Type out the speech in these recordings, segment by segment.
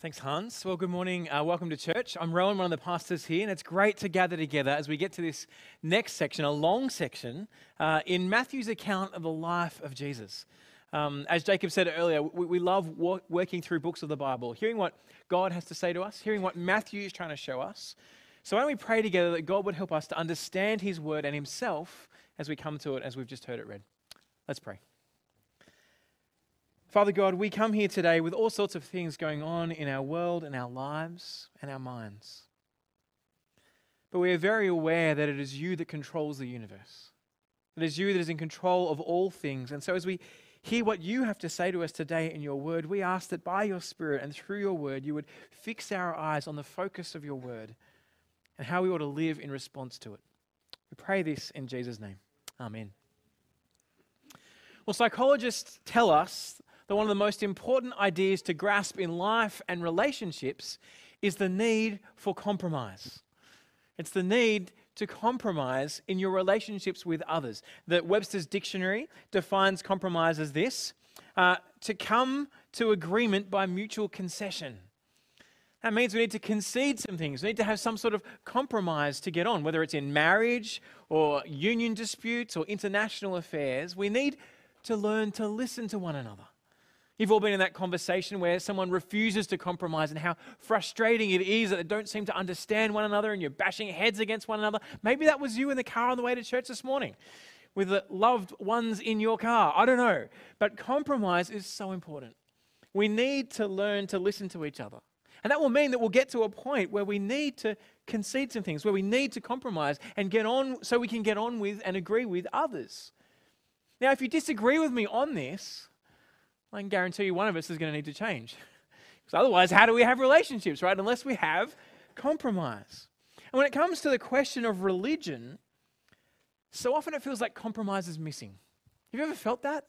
Thanks, Hans. Well, good morning. Uh, welcome to church. I'm Rowan, one of the pastors here, and it's great to gather together as we get to this next section, a long section, uh, in Matthew's account of the life of Jesus. Um, as Jacob said earlier, we, we love wo- working through books of the Bible, hearing what God has to say to us, hearing what Matthew is trying to show us. So, why don't we pray together that God would help us to understand His word and Himself as we come to it, as we've just heard it read? Let's pray. Father God, we come here today with all sorts of things going on in our world and our lives and our minds. But we are very aware that it is you that controls the universe. It is you that is in control of all things. And so as we hear what you have to say to us today in your word, we ask that by your Spirit and through your word, you would fix our eyes on the focus of your word and how we ought to live in response to it. We pray this in Jesus' name. Amen. Well, psychologists tell us that one of the most important ideas to grasp in life and relationships is the need for compromise. It's the need to compromise in your relationships with others. That Webster's Dictionary defines compromise as this uh, to come to agreement by mutual concession. That means we need to concede some things. We need to have some sort of compromise to get on, whether it's in marriage or union disputes or international affairs. We need to learn to listen to one another. You've all been in that conversation where someone refuses to compromise and how frustrating it is that they don't seem to understand one another and you're bashing heads against one another. Maybe that was you in the car on the way to church this morning with the loved ones in your car. I don't know. But compromise is so important. We need to learn to listen to each other. And that will mean that we'll get to a point where we need to concede some things, where we need to compromise and get on so we can get on with and agree with others. Now, if you disagree with me on this, I can guarantee you one of us is going to need to change. Because otherwise, how do we have relationships, right? Unless we have compromise. And when it comes to the question of religion, so often it feels like compromise is missing. Have you ever felt that?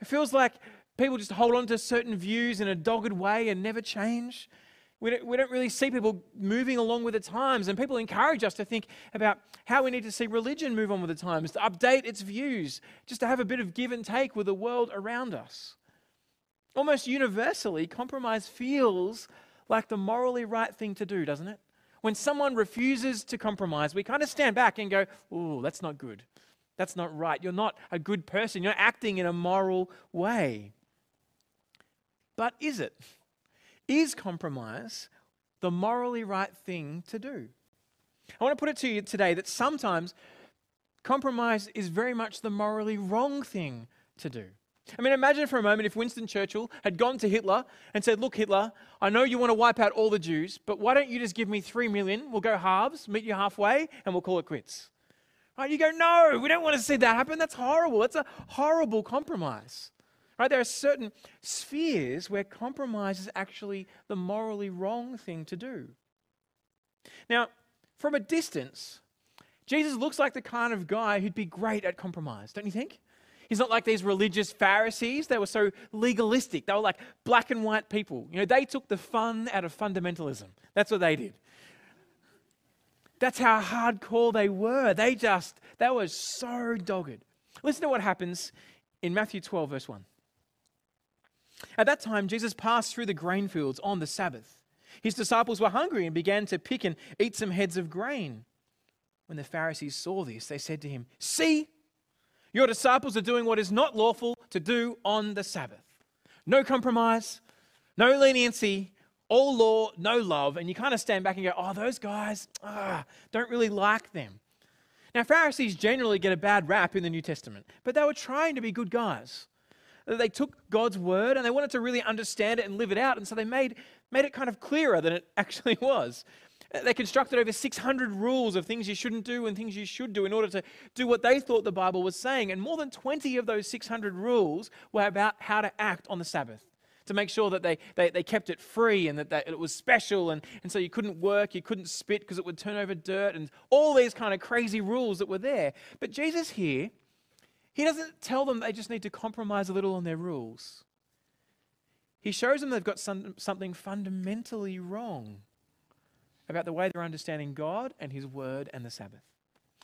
It feels like people just hold on to certain views in a dogged way and never change. We don't, we don't really see people moving along with the times, and people encourage us to think about how we need to see religion move on with the times, to update its views, just to have a bit of give and take with the world around us. Almost universally, compromise feels like the morally right thing to do, doesn't it? When someone refuses to compromise, we kind of stand back and go, Oh, that's not good. That's not right. You're not a good person. You're acting in a moral way. But is it? Is compromise the morally right thing to do? I want to put it to you today that sometimes compromise is very much the morally wrong thing to do. I mean, imagine for a moment if Winston Churchill had gone to Hitler and said, Look, Hitler, I know you want to wipe out all the Jews, but why don't you just give me three million? We'll go halves, meet you halfway, and we'll call it quits. Right? You go, No, we don't want to see that happen. That's horrible. That's a horrible compromise. Right? There are certain spheres where compromise is actually the morally wrong thing to do. Now, from a distance, Jesus looks like the kind of guy who'd be great at compromise, don't you think? He's not like these religious Pharisees. They were so legalistic. They were like black and white people. You know, they took the fun out of fundamentalism. That's what they did. That's how hardcore they were. They just, they were so dogged. Listen to what happens in Matthew 12, verse 1. At that time, Jesus passed through the grain fields on the Sabbath. His disciples were hungry and began to pick and eat some heads of grain. When the Pharisees saw this, they said to him, See, your disciples are doing what is not lawful to do on the Sabbath. No compromise, no leniency, all law, no love. And you kind of stand back and go, Oh, those guys, ah, don't really like them. Now, Pharisees generally get a bad rap in the New Testament, but they were trying to be good guys. They took God's word and they wanted to really understand it and live it out. And so they made, made it kind of clearer than it actually was. They constructed over 600 rules of things you shouldn't do and things you should do in order to do what they thought the Bible was saying. And more than 20 of those 600 rules were about how to act on the Sabbath to make sure that they, they, they kept it free and that, that it was special. And, and so you couldn't work, you couldn't spit because it would turn over dirt, and all these kind of crazy rules that were there. But Jesus here he doesn't tell them they just need to compromise a little on their rules. He shows them they've got some, something fundamentally wrong about the way they're understanding God and His Word and the Sabbath.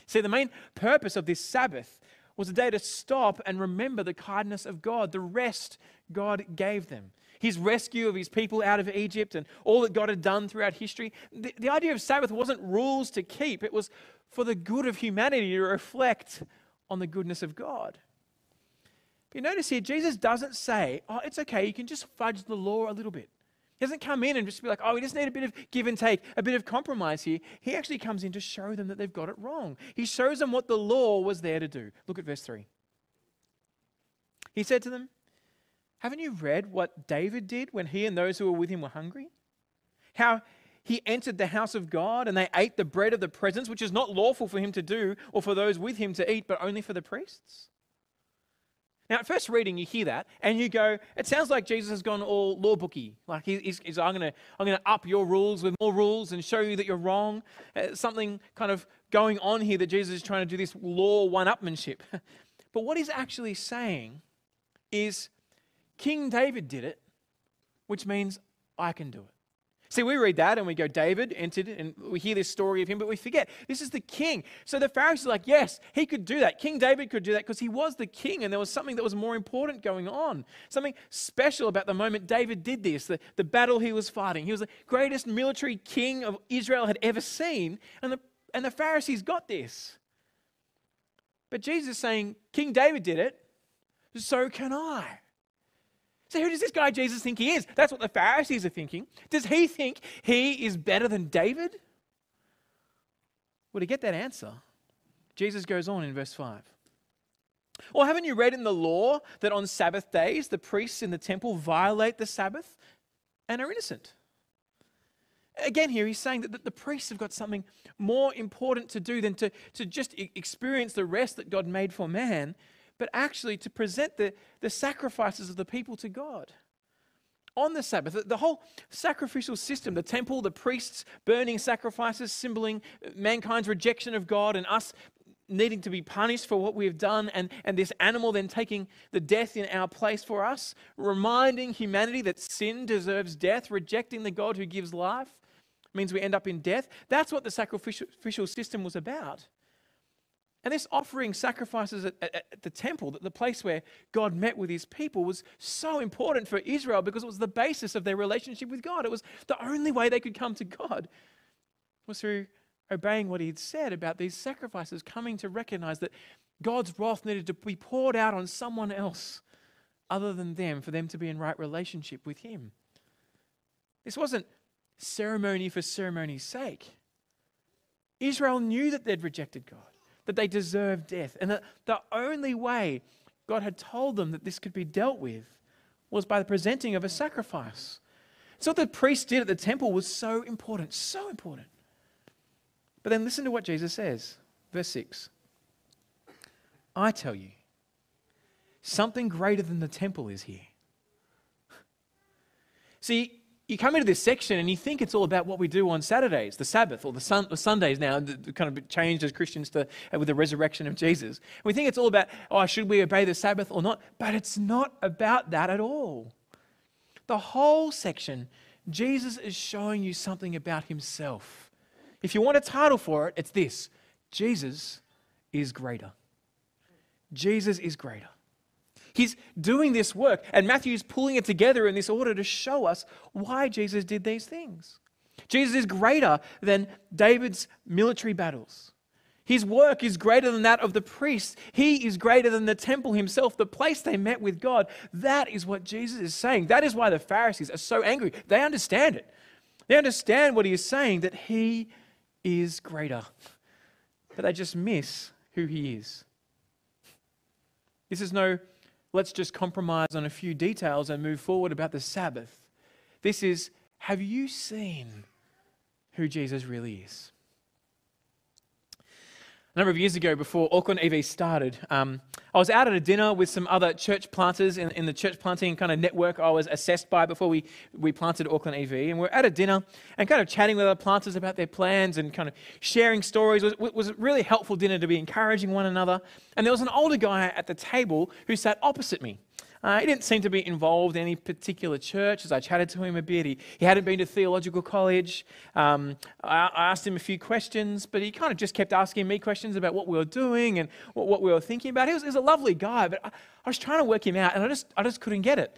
See, the main purpose of this Sabbath was a day to stop and remember the kindness of God, the rest God gave them. his rescue of his people out of Egypt and all that God had done throughout history. The, the idea of Sabbath wasn't rules to keep, it was for the good of humanity to reflect on the goodness of God. But you notice here, Jesus doesn't say, oh, it's okay, you can just fudge the law a little bit. He doesn't come in and just be like, oh, we just need a bit of give and take, a bit of compromise here. He actually comes in to show them that they've got it wrong. He shows them what the law was there to do. Look at verse 3. He said to them, Haven't you read what David did when he and those who were with him were hungry? How he entered the house of God and they ate the bread of the presence, which is not lawful for him to do or for those with him to eat, but only for the priests? Now, at first reading, you hear that and you go, it sounds like Jesus has gone all law booky. Like he's, he's I'm going to I'm gonna up your rules with more rules and show you that you're wrong. Uh, something kind of going on here that Jesus is trying to do this law one upmanship. but what he's actually saying is King David did it, which means I can do it. See, we read that and we go, David entered, and we hear this story of him, but we forget this is the king. So the Pharisees are like, yes, he could do that. King David could do that because he was the king, and there was something that was more important going on. Something special about the moment David did this, the, the battle he was fighting. He was the greatest military king of Israel had ever seen, and the, and the Pharisees got this. But Jesus is saying, King David did it, so can I. So, who does this guy Jesus think he is? That's what the Pharisees are thinking. Does he think he is better than David? Well, to get that answer, Jesus goes on in verse 5. Or haven't you read in the law that on Sabbath days the priests in the temple violate the Sabbath and are innocent? Again, here he's saying that the priests have got something more important to do than to, to just experience the rest that God made for man but actually to present the, the sacrifices of the people to God on the Sabbath. The whole sacrificial system, the temple, the priests burning sacrifices, symboling mankind's rejection of God and us needing to be punished for what we have done, and, and this animal then taking the death in our place for us, reminding humanity that sin deserves death, rejecting the God who gives life means we end up in death. That's what the sacrificial system was about. And this offering sacrifices at, at, at, the temple, that the place where God met with his people, was so important for Israel because it was the basis of their relationship with God. It was the only way they could come to God was through obeying what he had said about these sacrifices, coming to recognize that God's wrath needed to be poured out on someone else other than them for them to be in right relationship with him. This wasn't ceremony for ceremony's sake. Israel knew that they'd rejected God that they deserved death. And that the only way God had told them that this could be dealt with was by the presenting of a sacrifice. So, what the priest did at the temple was so important, so important. But then listen to what Jesus says. Verse 6 I tell you, something greater than the temple is here. See, you come into this section and you think it's all about what we do on Saturdays, the Sabbath, or the, sun, the Sundays now, kind of changed as Christians to, uh, with the resurrection of Jesus. We think it's all about, oh, should we obey the Sabbath or not? But it's not about that at all. The whole section, Jesus is showing you something about himself. If you want a title for it, it's this Jesus is greater. Jesus is greater. He's doing this work, and Matthew's pulling it together in this order to show us why Jesus did these things. Jesus is greater than David's military battles. His work is greater than that of the priests. He is greater than the temple himself, the place they met with God. That is what Jesus is saying. That is why the Pharisees are so angry. They understand it. They understand what he is saying, that he is greater. But they just miss who he is. This is no let's just compromise on a few details and move forward about the Sabbath. This is, have you seen who Jesus really is? A number of years ago, before Auckland EV started, um, I was out at a dinner with some other church planters in, in, the church planting kind of network I was assessed by before we, we planted Auckland EV. And we are at a dinner and kind of chatting with other planters about their plans and kind of sharing stories. It was, was a really helpful dinner to be encouraging one another. And there was an older guy at the table who sat opposite me. Uh, he didn't seem to be involved in any particular church as I chatted to him a bit. He, he hadn't been to theological college. Um, I, I, asked him a few questions, but he kind of just kept asking me questions about what we were doing and what, what we were thinking about. He was, he was a lovely guy, but I, I, was trying to work him out and I just, I just couldn't get it.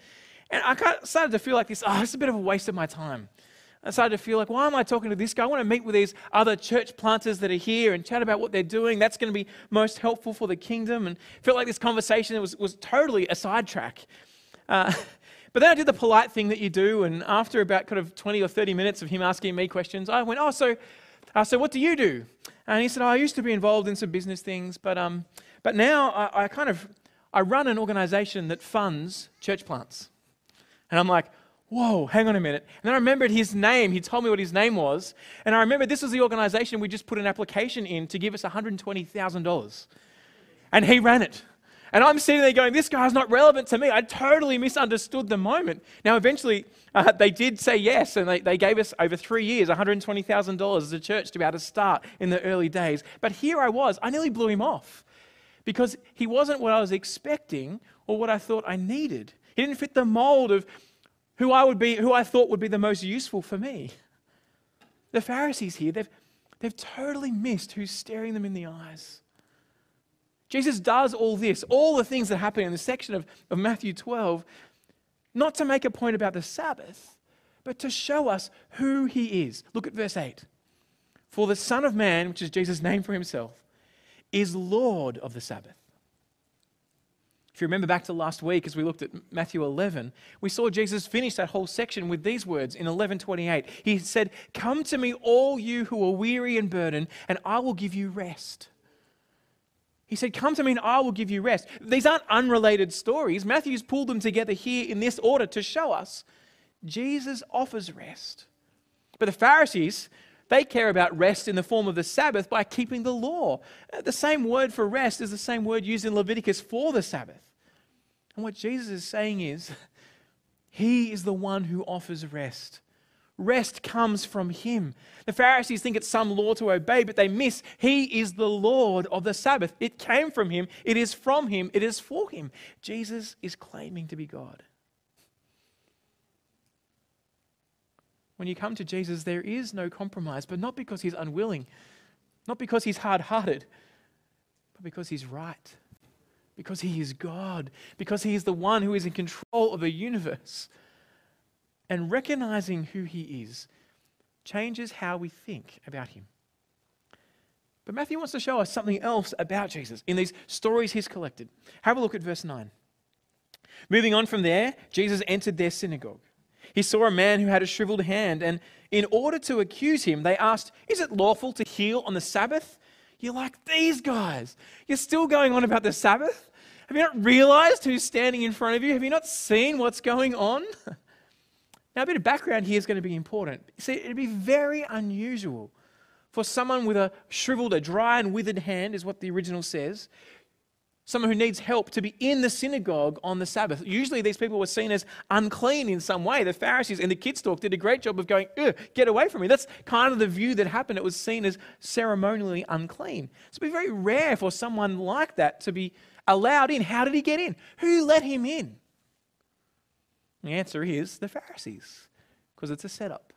And I kind of started to feel like this, oh, it's a bit of a waste of my time. I started to feel like, why am I talking to this guy? I want to meet with these other church planters that are here and chat about what they're doing. That's going to be most helpful for the kingdom. And felt like this conversation was, was totally a sidetrack. Uh, but then I did the polite thing that you do. And after about kind of 20 or 30 minutes of him asking me questions, I went, oh, so, uh, so what do you do? And he said, oh, I used to be involved in some business things, but, um, but now I, I kind of, I run an organization that funds church plants. And I'm like, whoa, hang on a minute. And then I remembered his name. He told me what his name was. And I remember this was the organization we just put an application in to give us $120,000. And he ran it. And I'm sitting there going, this guy's not relevant to me. I totally misunderstood the moment. Now, eventually, uh, they did say yes, and they, they gave us over three years $120,000 as a church to be able to start in the early days. But here I was, I nearly blew him off because he wasn't what I was expecting or what I thought I needed. He didn't fit the mold of who I would be, who I thought would be the most useful for me. The Pharisees here, they've, they've totally missed who's staring them in the eyes. Jesus does all this, all the things that happen in the section of, of Matthew 12, not to make a point about the Sabbath, but to show us who he is. Look at verse 8. For the Son of Man, which is Jesus' name for himself, is Lord of the Sabbath. If you remember back to last week as we looked at Matthew 11, we saw Jesus finish that whole section with these words in 11:28. He said, "Come to me all you who are weary and burdened, and I will give you rest." He said, Come to me and I will give you rest. These aren't unrelated stories. Matthew's pulled them together here in this order to show us Jesus offers rest. But the Pharisees, they care about rest in the form of the Sabbath by keeping the law. The same word for rest is the same word used in Leviticus for the Sabbath. And what Jesus is saying is, He is the one who offers rest. Rest comes from Him. The Pharisees think it's some law to obey, but they miss He is the Lord of the Sabbath. It came from Him, it is from Him, it is for Him. Jesus is claiming to be God. When you come to Jesus, there is no compromise, but not because He's unwilling, not because He's hard hearted, but because He's right because He is God, because He is the one who is in control of the universe. And recognizing who He is changes how we think about Him. But Matthew wants to show us something else about Jesus in these stories he's collected. Have a look at verse 9. Moving on from there, Jesus entered their synagogue. He saw a man who had a shriveled hand, and in order to accuse him, they asked, Is it lawful to heal on the Sabbath? You're like, these guys, you're still going on about the Sabbath? Have you not realized who's standing in front of you? Have you not seen what's going on? now, a bit of background here is going to be important. See, it'd be very unusual for someone with a shriveled, a dry and withered hand, is what the original says, someone who needs help to be in the synagogue on the Sabbath. Usually, these people were seen as unclean in some way. The Pharisees and the kids' talk did a great job of going, get away from me. That's kind of the view that happened. It was seen as ceremonially unclean. So it'd be very rare for someone like that to be allowed in. How did he get in? Who let him in? The answer is the Pharisees, because it's a setup.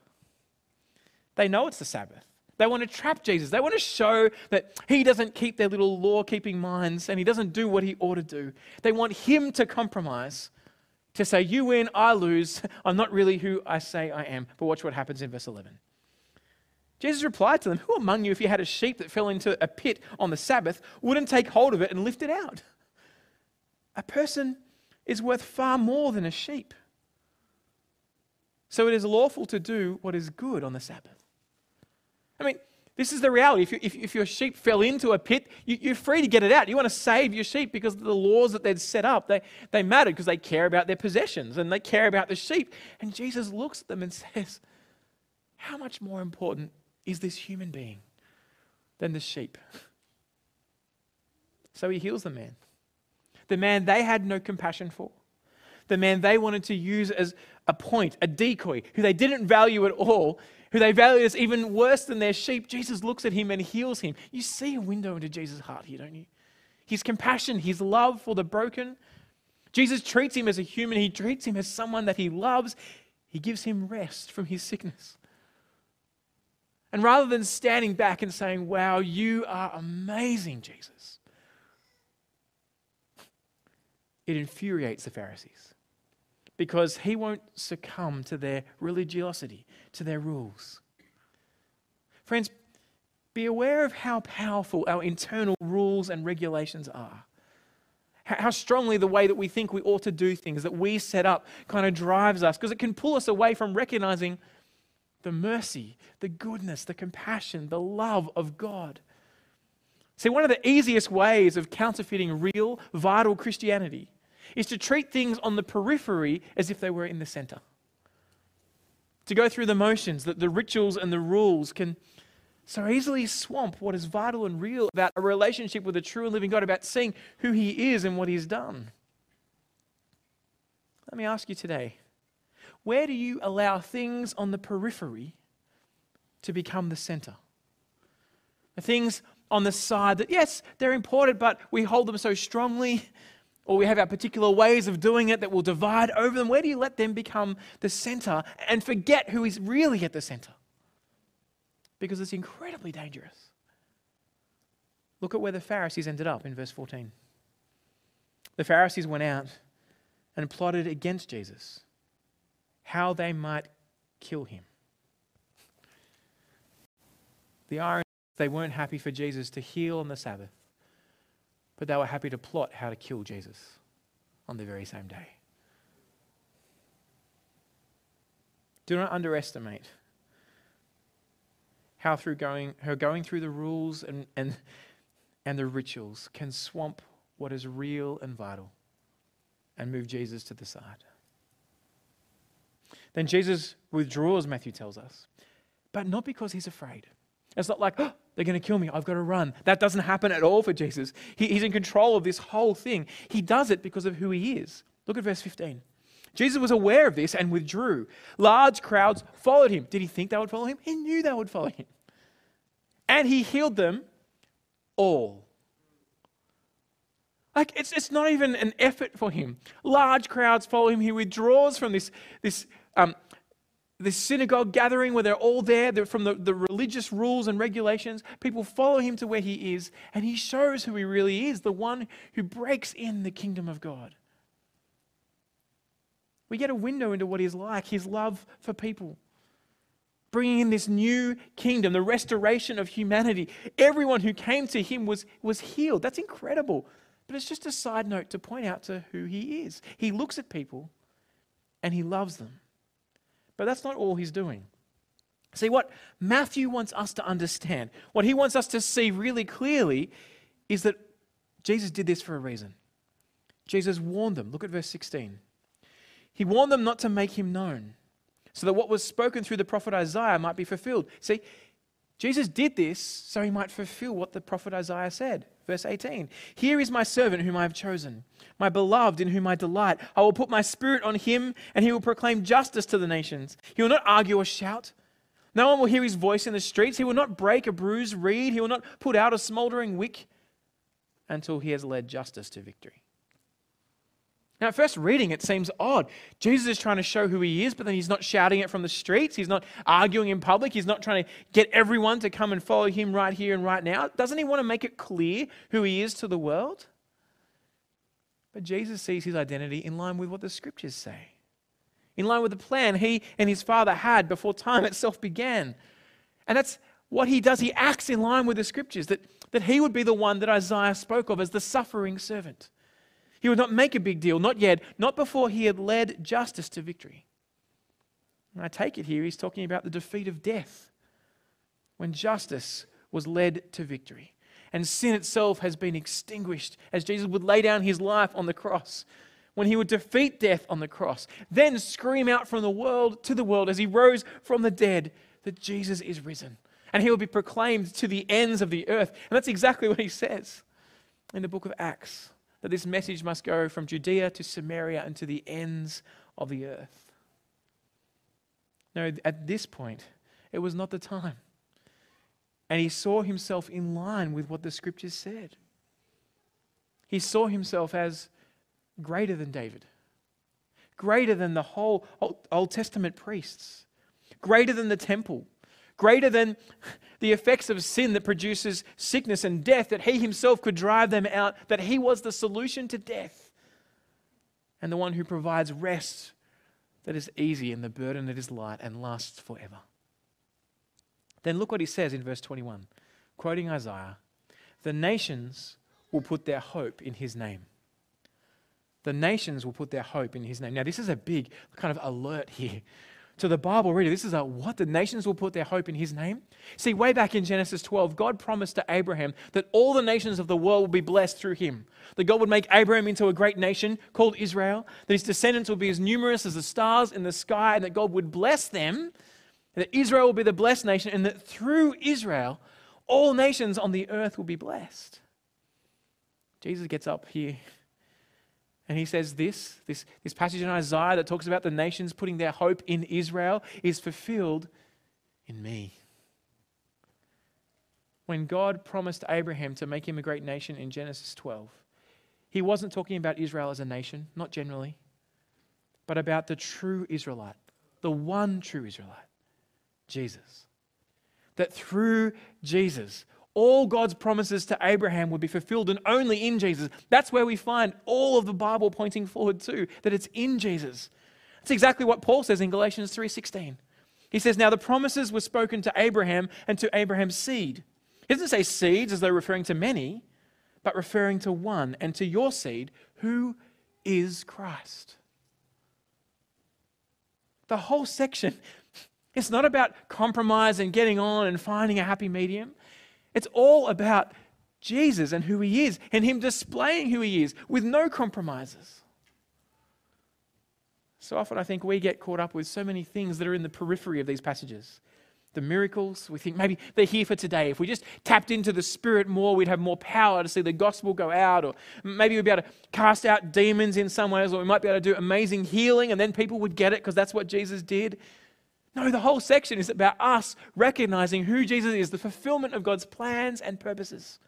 They know it's the Sabbath. They want to trap Jesus. They want to show that he doesn't keep their little law keeping minds and he doesn't do what he ought to do. They want him to compromise, to say, You win, I lose. I'm not really who I say I am. But watch what happens in verse 11. Jesus replied to them, Who among you, if you had a sheep that fell into a pit on the Sabbath, wouldn't take hold of it and lift it out? A person is worth far more than a sheep. So it is lawful to do what is good on the Sabbath. I mean, this is the reality. If, you, if, if your sheep fell into a pit, you, are free to get it out. You want to save your sheep because the laws that they'd set up, they, they matter because they care about their possessions and they care about the sheep. And Jesus looks at them and says, How much more important is this human being than the sheep? So he heals the man. The man they had no compassion for. The man they wanted to use as a point, a decoy, who they didn't value at all who they value as even worse than their sheep, Jesus looks at him and heals him. You see a window into Jesus' heart here, don't you? His compassion, his love for the broken. Jesus treats him as a human, he treats him as someone that he loves. He gives him rest from his sickness. And rather than standing back and saying, Wow, you are amazing, Jesus, it infuriates the Pharisees because he won't succumb to their religiosity, to their rules. Friends, be aware of how powerful our internal rules and regulations are. How strongly the way that we think we ought to do things, that we set up, kind of drives us, because it can pull us away from recognizing the mercy, the goodness, the compassion, the love of God. See, one of the easiest ways of counterfeiting real, vital Christianity is to treat things on the periphery as if they were in the center. To go through the motions, that the rituals and the rules can so easily swamp what is vital and real about a relationship with a true and living God, about seeing who He is and what He's done. Let me ask you today where do you allow things on the periphery to become the center? The things on the side that, yes, they're important, but we hold them so strongly, or we have our particular ways of doing it that will divide over them. Where do you let them become the center and forget who is really at the center? Because it's incredibly dangerous. Look at where the Pharisees ended up in verse 14. The Pharisees went out and plotted against Jesus how they might kill him. The irony they weren't happy for Jesus to heal on the Sabbath, but they were happy to plot how to kill Jesus on the very same day. Do not underestimate how through going her going through the rules and, and, and the rituals can swamp what is real and vital and move Jesus to the side. Then Jesus withdraws, Matthew tells us, but not because he's afraid. It's not like, oh, they're going to kill me. I've got to run. That doesn't happen at all for Jesus. He, he's in control of this whole thing. He does it because of who he is. Look at verse 15. Jesus was aware of this and withdrew. Large crowds followed him. Did he think they would follow him? He knew they would follow him. And he healed them all. Like it's, it's not even an effort for him. Large crowds follow him. He withdraws from this, this um, this synagogue gathering where they're all there they're from the, the religious rules and regulations. People follow him to where he is, and he shows who he really is the one who breaks in the kingdom of God. We get a window into what he's like his love for people. Bringing in this new kingdom, the restoration of humanity. Everyone who came to him was, was healed. That's incredible. But it's just a side note to point out to who he is. He looks at people and he loves them. But that's not all he's doing. See, what Matthew wants us to understand, what he wants us to see really clearly, is that Jesus did this for a reason. Jesus warned them. Look at verse 16. He warned them not to make him known, so that what was spoken through the prophet Isaiah might be fulfilled. See, Jesus did this so he might fulfill what the prophet Isaiah said. Verse 18 Here is my servant whom I have chosen, my beloved in whom I delight. I will put my spirit on him, and he will proclaim justice to the nations. He will not argue or shout. No one will hear his voice in the streets. He will not break a bruised reed. He will not put out a smoldering wick until he has led justice to victory. Now, at first reading, it seems odd. Jesus is trying to show who he is, but then he's not shouting it from the streets. He's not arguing in public. He's not trying to get everyone to come and follow him right here and right now. Doesn't he want to make it clear who he is to the world? But Jesus sees his identity in line with what the scriptures say, in line with the plan he and his Father had before time itself began. And that's what he does. He acts in line with the scriptures, that, that he would be the one that Isaiah spoke of as the suffering servant he would not make a big deal, not yet, not before he had led justice to victory. And I take it here, he's talking about the defeat of death when justice was led to victory. And sin itself has been extinguished as Jesus would lay down his life on the cross. When he would defeat death on the cross, then scream out from the world to the world as he rose from the dead that Jesus is risen. And he will be proclaimed to the ends of the earth. And that's exactly what he says in the book of Acts that this message must go from Judea to Samaria and to the ends of the earth. No, at this point, it was not the time. And he saw himself in line with what the scriptures said. He saw himself as greater than David, greater than the whole Old Testament priests, greater than the temple, greater than the effects of sin that produces sickness and death, that he himself could drive them out, that he was the solution to death and the one who provides rest that is easy and the burden that is light and lasts forever. Then look what he says in verse 21, quoting Isaiah The nations will put their hope in his name. The nations will put their hope in his name. Now, this is a big kind of alert here to the Bible reader. This is a what? The nations will put their hope in his name? See, way back in Genesis 12, God promised to Abraham that all the nations of the world would be blessed through him. That God would make Abraham into a great nation called Israel, that his descendants would be as numerous as the stars in the sky, and that God would bless them, that Israel will be the blessed nation, and that through Israel, all nations on the earth will be blessed. Jesus gets up here and he says this, this, this passage in Isaiah that talks about the nations putting their hope in Israel is fulfilled in me. When God promised Abraham to make him a great nation in Genesis 12, he wasn't talking about Israel as a nation, not generally, but about the true Israelite, the one true Israelite, Jesus. That through Jesus, all God's promises to Abraham would be fulfilled and only in Jesus. That's where we find all of the Bible pointing forward to that it's in Jesus. That's exactly what Paul says in Galatians 3:16. He says, "Now the promises were spoken to Abraham and to Abraham's seed." He doesn't say seeds as though referring to many, but referring to one and to your seed, who is Christ. The whole section it's not about compromise and getting on and finding a happy medium. It's all about Jesus and who he is, and him displaying who he is with no compromises. So often, I think we get caught up with so many things that are in the periphery of these passages. The miracles, we think maybe they're here for today. If we just tapped into the Spirit more, we'd have more power to see the gospel go out, or maybe we'd be able to cast out demons in some ways, or we might be able to do amazing healing, and then people would get it because that's what Jesus did. No, the whole section is about us recognizing who Jesus is, the fulfillment of God's plans and purposes.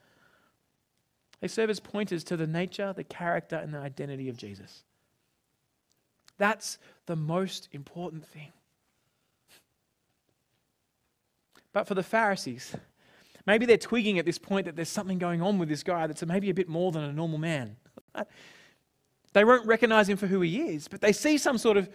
They serve as pointers to the nature, the character, and the identity of Jesus. That's the most important thing. But for the Pharisees, maybe they're twigging at this point that there's something going on with this guy that's maybe a bit more than a normal man. They won't recognize him for who he is, but they see some sort of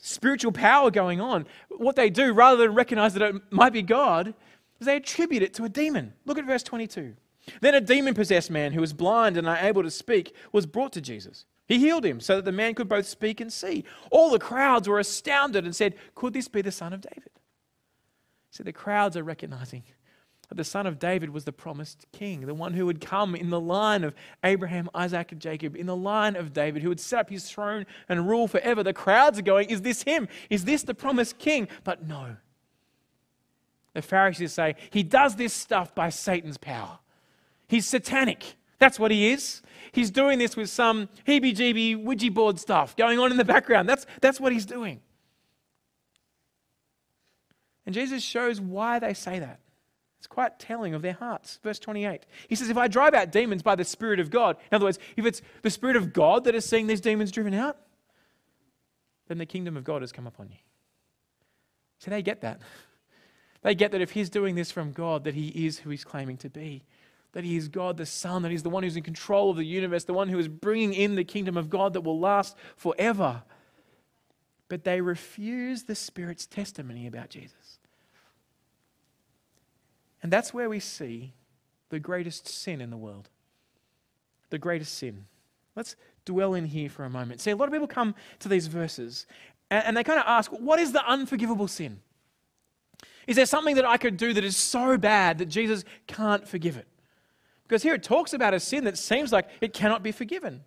spiritual power going on. What they do, rather than recognize that it might be God, is they attribute it to a demon. Look at verse 22. Then a demon possessed man who was blind and unable to speak was brought to Jesus. He healed him so that the man could both speak and see. All the crowds were astounded and said, Could this be the son of David? See, the crowds are recognizing that the son of David was the promised king, the one who would come in the line of Abraham, Isaac, and Jacob, in the line of David, who would set up his throne and rule forever. The crowds are going, Is this him? Is this the promised king? But no. The Pharisees say, He does this stuff by Satan's power. He's satanic. That's what he is. He's doing this with some heebie jeebie, Ouija board stuff going on in the background. That's, that's what he's doing. And Jesus shows why they say that. It's quite telling of their hearts. Verse 28. He says, If I drive out demons by the Spirit of God, in other words, if it's the Spirit of God that is seeing these demons driven out, then the kingdom of God has come upon you. So they get that. They get that if he's doing this from God, that he is who he's claiming to be. That he is God the Son, that he's the one who's in control of the universe, the one who is bringing in the kingdom of God that will last forever. But they refuse the Spirit's testimony about Jesus. And that's where we see the greatest sin in the world. The greatest sin. Let's dwell in here for a moment. See, a lot of people come to these verses and, they kind of ask, what is the unforgivable sin? Is there something that I could do that is so bad that Jesus can't forgive it? Because here it talks about a sin that seems like it cannot be forgiven.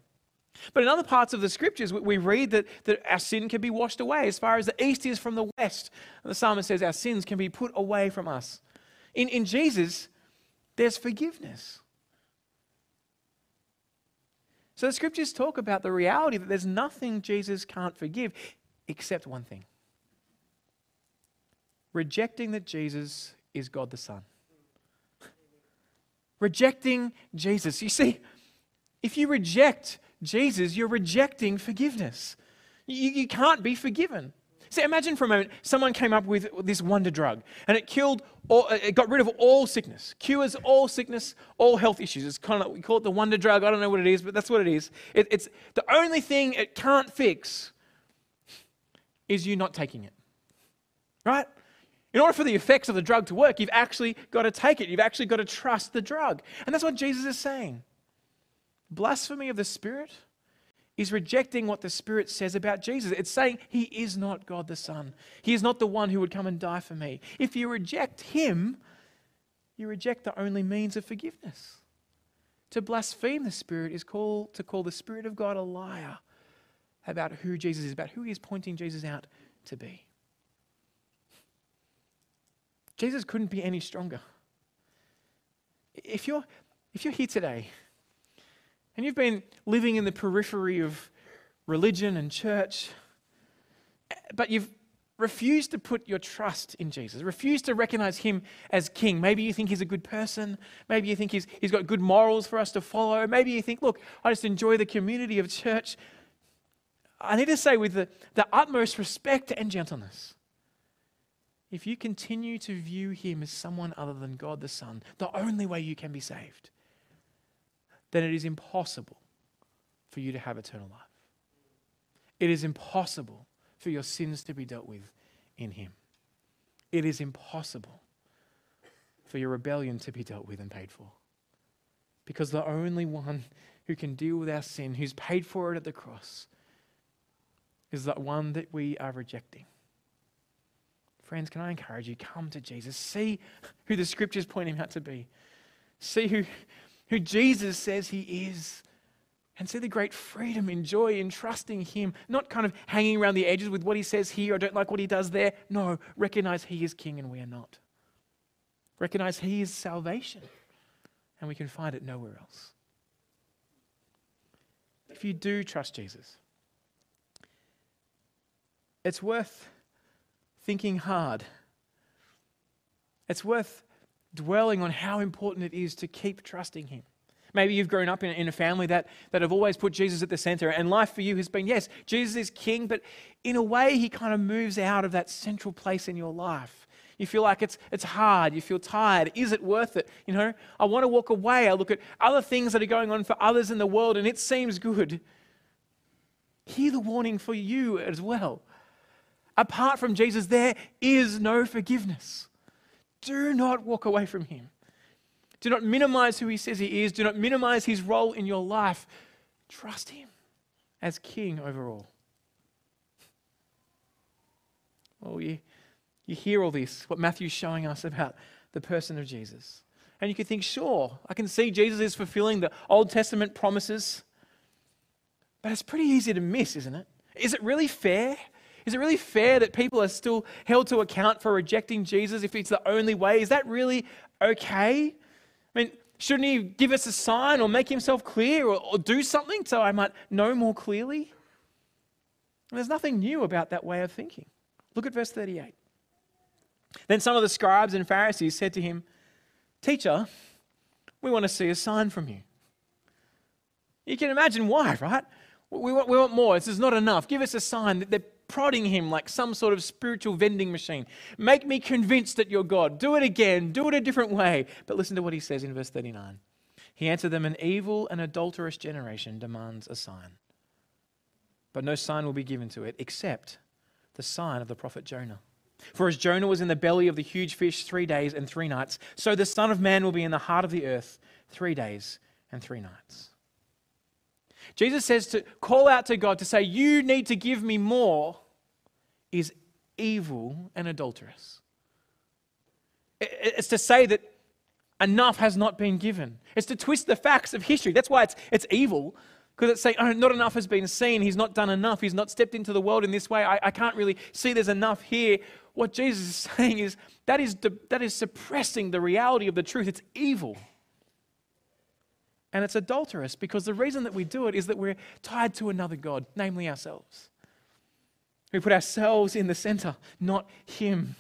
But in other parts of the scriptures, we read that, that our sin can be washed away as far as the east is from the west. And the psalmist says our sins can be put away from us. In, in Jesus, there's forgiveness. So the scriptures talk about the reality that there's nothing Jesus can't forgive except one thing rejecting that Jesus is God the Son. rejecting Jesus. You see, if you reject Jesus, you're rejecting forgiveness. You, you can't be forgiven. See, imagine for a moment someone came up with this wonder drug and it killed, all, uh, it got rid of all sickness, cures all sickness, all health issues. It's kind of, we call it the wonder drug. I don't know what it is, but that's what it is. It, it's the only thing it can't fix is you not taking it. Right? In order for the effects of the drug to work, you've actually got to take it. You've actually got to trust the drug. And that's what Jesus is saying. Blasphemy of the Spirit is rejecting what the Spirit says about Jesus. It's saying he is not God the Son. He is not the one who would come and die for me. If you reject him, you reject the only means of forgiveness. To blaspheme the Spirit is call, to call the Spirit of God a liar about who Jesus is, about who he is pointing Jesus out to be. Jesus couldn't be any stronger. If you're, if you're here today and you've been living in the periphery of religion and church, but you've refused to put your trust in Jesus, refused to recognize him as king. Maybe you think he's a good person. Maybe you think he's, he's got good morals for us to follow. Maybe you think, look, I just enjoy the community of church. I need to say, with the, the utmost respect and gentleness, if you continue to view him as someone other than God the Son, the only way you can be saved, then it is impossible for you to have eternal life. It is impossible for your sins to be dealt with in him. It is impossible for your rebellion to be dealt with and paid for. Because the only one who can deal with our sin, who's paid for it at the cross, is that one that we are rejecting. Friends, can I encourage you? Come to Jesus. See who the scriptures point him out to be. See who, who Jesus says he is. And see the great freedom and joy in trusting him, not kind of hanging around the edges with what he says here, I don't like what he does there. No, recognize he is king and we are not. Recognize he is salvation, and we can find it nowhere else. If you do trust Jesus, it's worth thinking hard. It's worth dwelling on how important it is to keep trusting Him. Maybe you've grown up in, in a family that, that have always put Jesus at the center, and life for you has been yes, Jesus is king, but in a way, He kind of moves out of that central place in your life. You feel like it's, it's hard. You feel tired. Is it worth it? You know, I want to walk away. I look at other things that are going on for others in the world, and it seems good. Hear the warning for you as well. Apart from Jesus, there is no forgiveness. Do not walk away from him. Do not minimize who he says he is. Do not minimize his role in your life. Trust him as king over all. Well, you, you hear all this, what Matthew's showing us about the person of Jesus. And you could think, sure, I can see Jesus is fulfilling the Old Testament promises. But it's pretty easy to miss, isn't it? Is it really fair is it really fair that people are still held to account for rejecting Jesus if it's the only way? Is that really okay? I mean, shouldn't he give us a sign or make himself clear or, or do something so I might know more clearly? And there's nothing new about that way of thinking. Look at verse 38. Then some of the scribes and Pharisees said to him, Teacher, we want to see a sign from you. You can imagine why, right? We want, we want more. This is not enough. Give us a sign. That they're prodding him like some sort of spiritual vending machine. Make me convinced that you're God. Do it again. Do it a different way. But listen to what he says in verse 39. He answered them An evil and adulterous generation demands a sign. But no sign will be given to it except the sign of the prophet Jonah. For as Jonah was in the belly of the huge fish three days and three nights, so the Son of Man will be in the heart of the earth three days and three nights. Jesus says to call out to God to say, You need to give me more, is evil and adulterous. It's to say that enough has not been given. It's to twist the facts of history. That's why it's, it's evil, because it's saying, oh, not enough has been seen. He's not done enough. He's not stepped into the world in this way. I, I can't really see there's enough here. What Jesus is saying is that is, that is suppressing the reality of the truth. It's evil. And it's adulterous because the reason that we do it is that we're tied to another God, namely ourselves. We put ourselves in the center, not Him.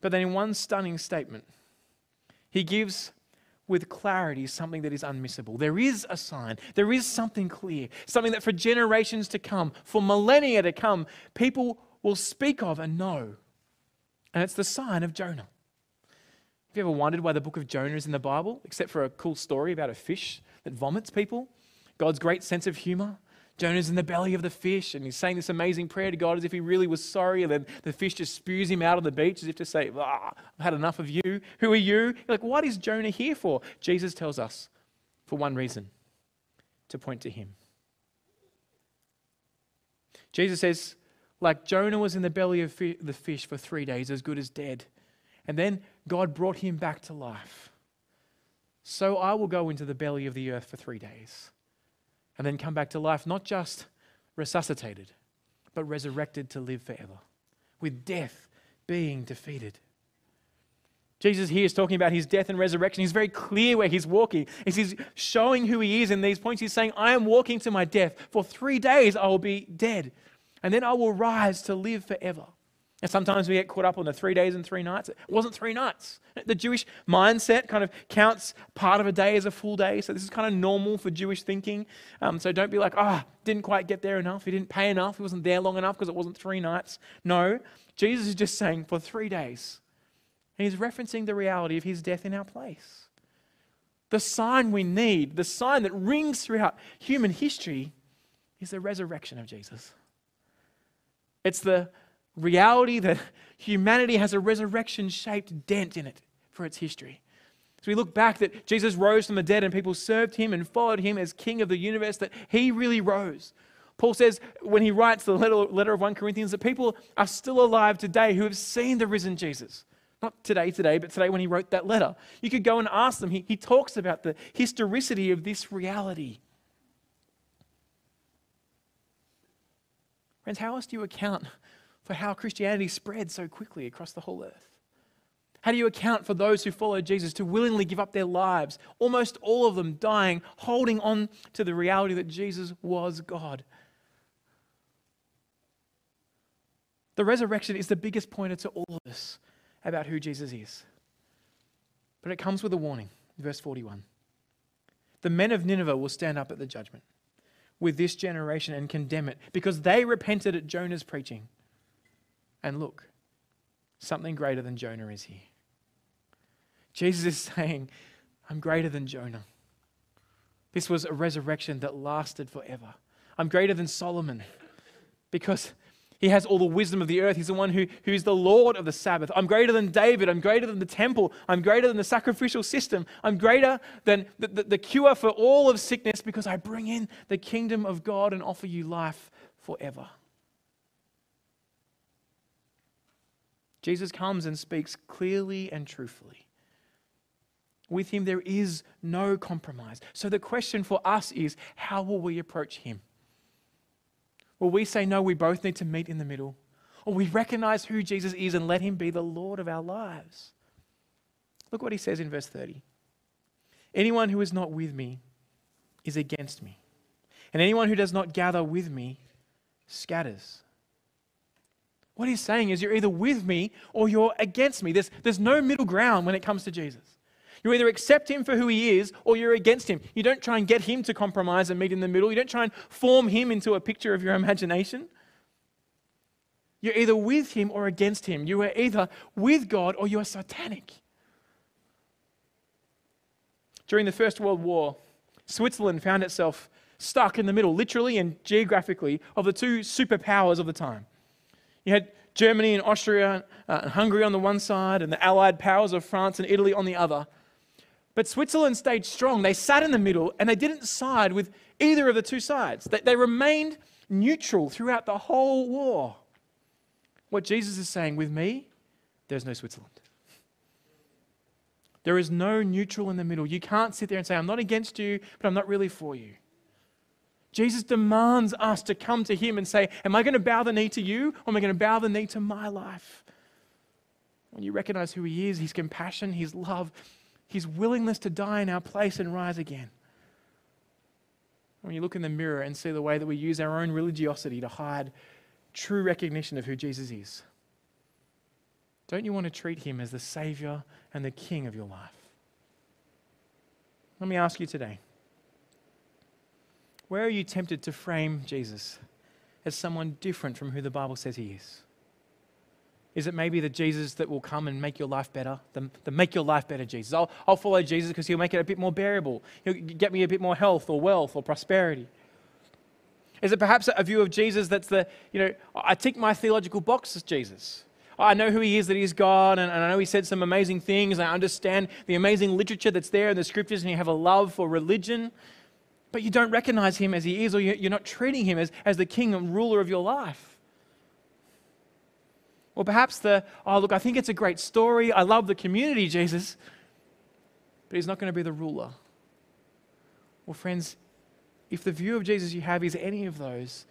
But then, in one stunning statement, He gives with clarity something that is unmissable. There is a sign, there is something clear, something that for generations to come, for millennia to come, people will speak of and know. And it's the sign of Jonah. Have you ever wondered why the book of Jonah is in the Bible, except for a cool story about a fish that vomits people? God's great sense of humor. Jonah's in the belly of the fish and he's saying this amazing prayer to God as if he really was sorry. And then the fish just spews him out on the beach as if to say, ah, I've had enough of you. Who are you? You're like, what is Jonah here for? Jesus tells us for one reason to point to him. Jesus says, like Jonah was in the belly of the fish for three days, as good as dead. And then God brought him back to life. So I will go into the belly of the earth for three days and then come back to life, not just resuscitated, but resurrected to live forever, with death being defeated. Jesus here is talking about his death and resurrection. He's very clear where he's walking. He's showing who he is in these points. He's saying, I am walking to my death. For three days I will be dead, and then I will rise to live forever. And sometimes we get caught up on the three days and three nights. It wasn't three nights. The Jewish mindset kind of counts part of a day as a full day. So this is kind of normal for Jewish thinking. Um, so don't be like, ah, oh, didn't quite get there enough. He didn't pay enough. He wasn't there long enough because it wasn't three nights. No, Jesus is just saying for three days. And he's referencing the reality of his death in our place. The sign we need, the sign that rings throughout human history, is the resurrection of Jesus. It's the reality that humanity has a resurrection shaped dent in it for its history. So we look back that Jesus rose from the dead and people served him and followed him as king of the universe, that he really rose. Paul says when he writes the letter, letter of 1 Corinthians that people are still alive today who have seen the risen Jesus. Not today, today, but today when he wrote that letter. You could go and ask them. He, he talks about the historicity of this reality. Friends, how else do you account for how Christianity spread so quickly across the whole earth? How do you account for those who followed Jesus to willingly give up their lives, almost all of them dying, holding on to the reality that Jesus was God? The resurrection is the biggest pointer to all of us about who Jesus is. But it comes with a warning. Verse 41. The men of Nineveh will stand up at the judgment with this generation and condemn it because they repented at Jonah's preaching. And look, something greater than Jonah is here. Jesus is saying, I'm greater than Jonah. This was a resurrection that lasted forever. I'm greater than Solomon because he has all the wisdom of the earth. He's the one who, who's the Lord of the Sabbath. I'm greater than David. I'm greater than the temple. I'm greater than the sacrificial system. I'm greater than the, the, the cure for all of sickness because I bring in the kingdom of God and offer you life forever. Jesus comes and speaks clearly and truthfully. With him, there is no compromise. So the question for us is how will we approach him? Will we say, no, we both need to meet in the middle? Or we recognize who Jesus is and let him be the Lord of our lives? Look what he says in verse 30. Anyone who is not with me is against me, and anyone who does not gather with me scatters. What he's saying is, you're either with me or you're against me. There's, there's no middle ground when it comes to Jesus. You either accept him for who he is or you're against him. You don't try and get him to compromise and meet in the middle. You don't try and form him into a picture of your imagination. You're either with him or against him. You are either with God or you are satanic. During the First World War, Switzerland found itself stuck in the middle, literally and geographically, of the two superpowers of the time. You had Germany and Austria uh, and Hungary on the one side, and the Allied powers of France and Italy on the other. But Switzerland stayed strong. They sat in the middle and they didn't side with either of the two sides. They, they remained neutral throughout the whole war. What Jesus is saying, with me, there's no Switzerland. There is no neutral in the middle. You can't sit there and say, I'm not against you, but I'm not really for you. Jesus demands us to come to Him and say, Am I going to bow the knee to you or am I going to bow the knee to my life? When you recognize who He is, His compassion, His love, His willingness to die in our place and rise again. When you look in the mirror and see the way that we use our own religiosity to hide true recognition of who Jesus is, don't you want to treat Him as the Savior and the King of your life? Let me ask you today where are you tempted to frame Jesus as someone different from who the Bible says he is? Is it maybe the Jesus that will come and make your life better? The, the make your life better Jesus. I'll, I'll follow Jesus because he'll make it a bit more bearable. He'll get me a bit more health or wealth or prosperity. Is it perhaps a view of Jesus that's the, you know, I tick my theological boxes, Jesus. I know who he is, that he's God, and, and I know he said some amazing things. I understand the amazing literature that's there in the scriptures, and you have a love for religion, but you don't recognize him as he is, or you're not treating him as, as the king and ruler of your life. Or perhaps the, oh, look, I think it's a great story. I love the community, Jesus, but he's not going to be the ruler. Well, friends, if the view of Jesus you have is any of those,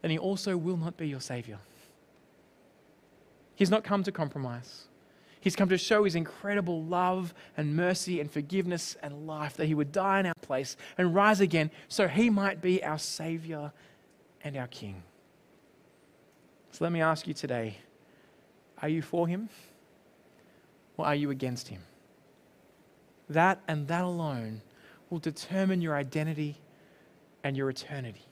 then he also will not be your Savior. He's not come to compromise. He's come to show his incredible love and mercy and forgiveness and life, that he would die in our place and rise again so he might be our Savior and our King. So let me ask you today are you for him or are you against him? That and that alone will determine your identity and your eternity.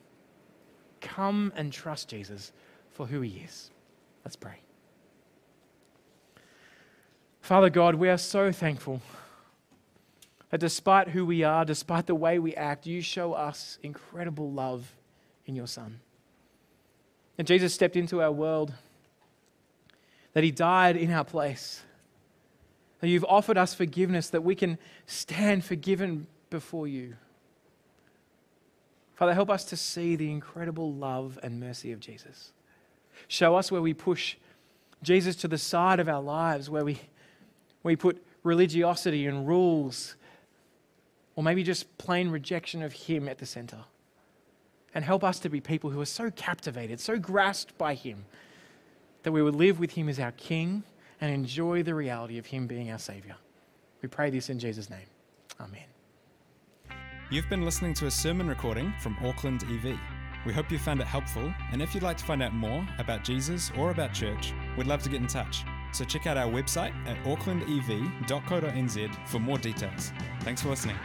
Come and trust Jesus for who he is. Let's pray. Father God, we are so thankful that despite who we are, despite the way we act, you show us incredible love in your Son. And Jesus stepped into our world, that he died in our place, that you've offered us forgiveness, that we can stand forgiven before you. Father, help us to see the incredible love and mercy of Jesus. Show us where we push Jesus to the side of our lives, where we, we put religiosity and rules, or maybe just plain rejection of Him at the center. And help us to be people who are so captivated, so grasped by Him, that we would live with Him as our King and enjoy the reality of Him being our Savior. We pray this in Jesus' name. Amen. You've been listening to a sermon recording from Auckland EV. We hope you found it helpful, and if you'd like to find out more about Jesus or about church, we'd love to get in touch. So check out our website at aucklandev.co.nz for more details. Thanks for listening.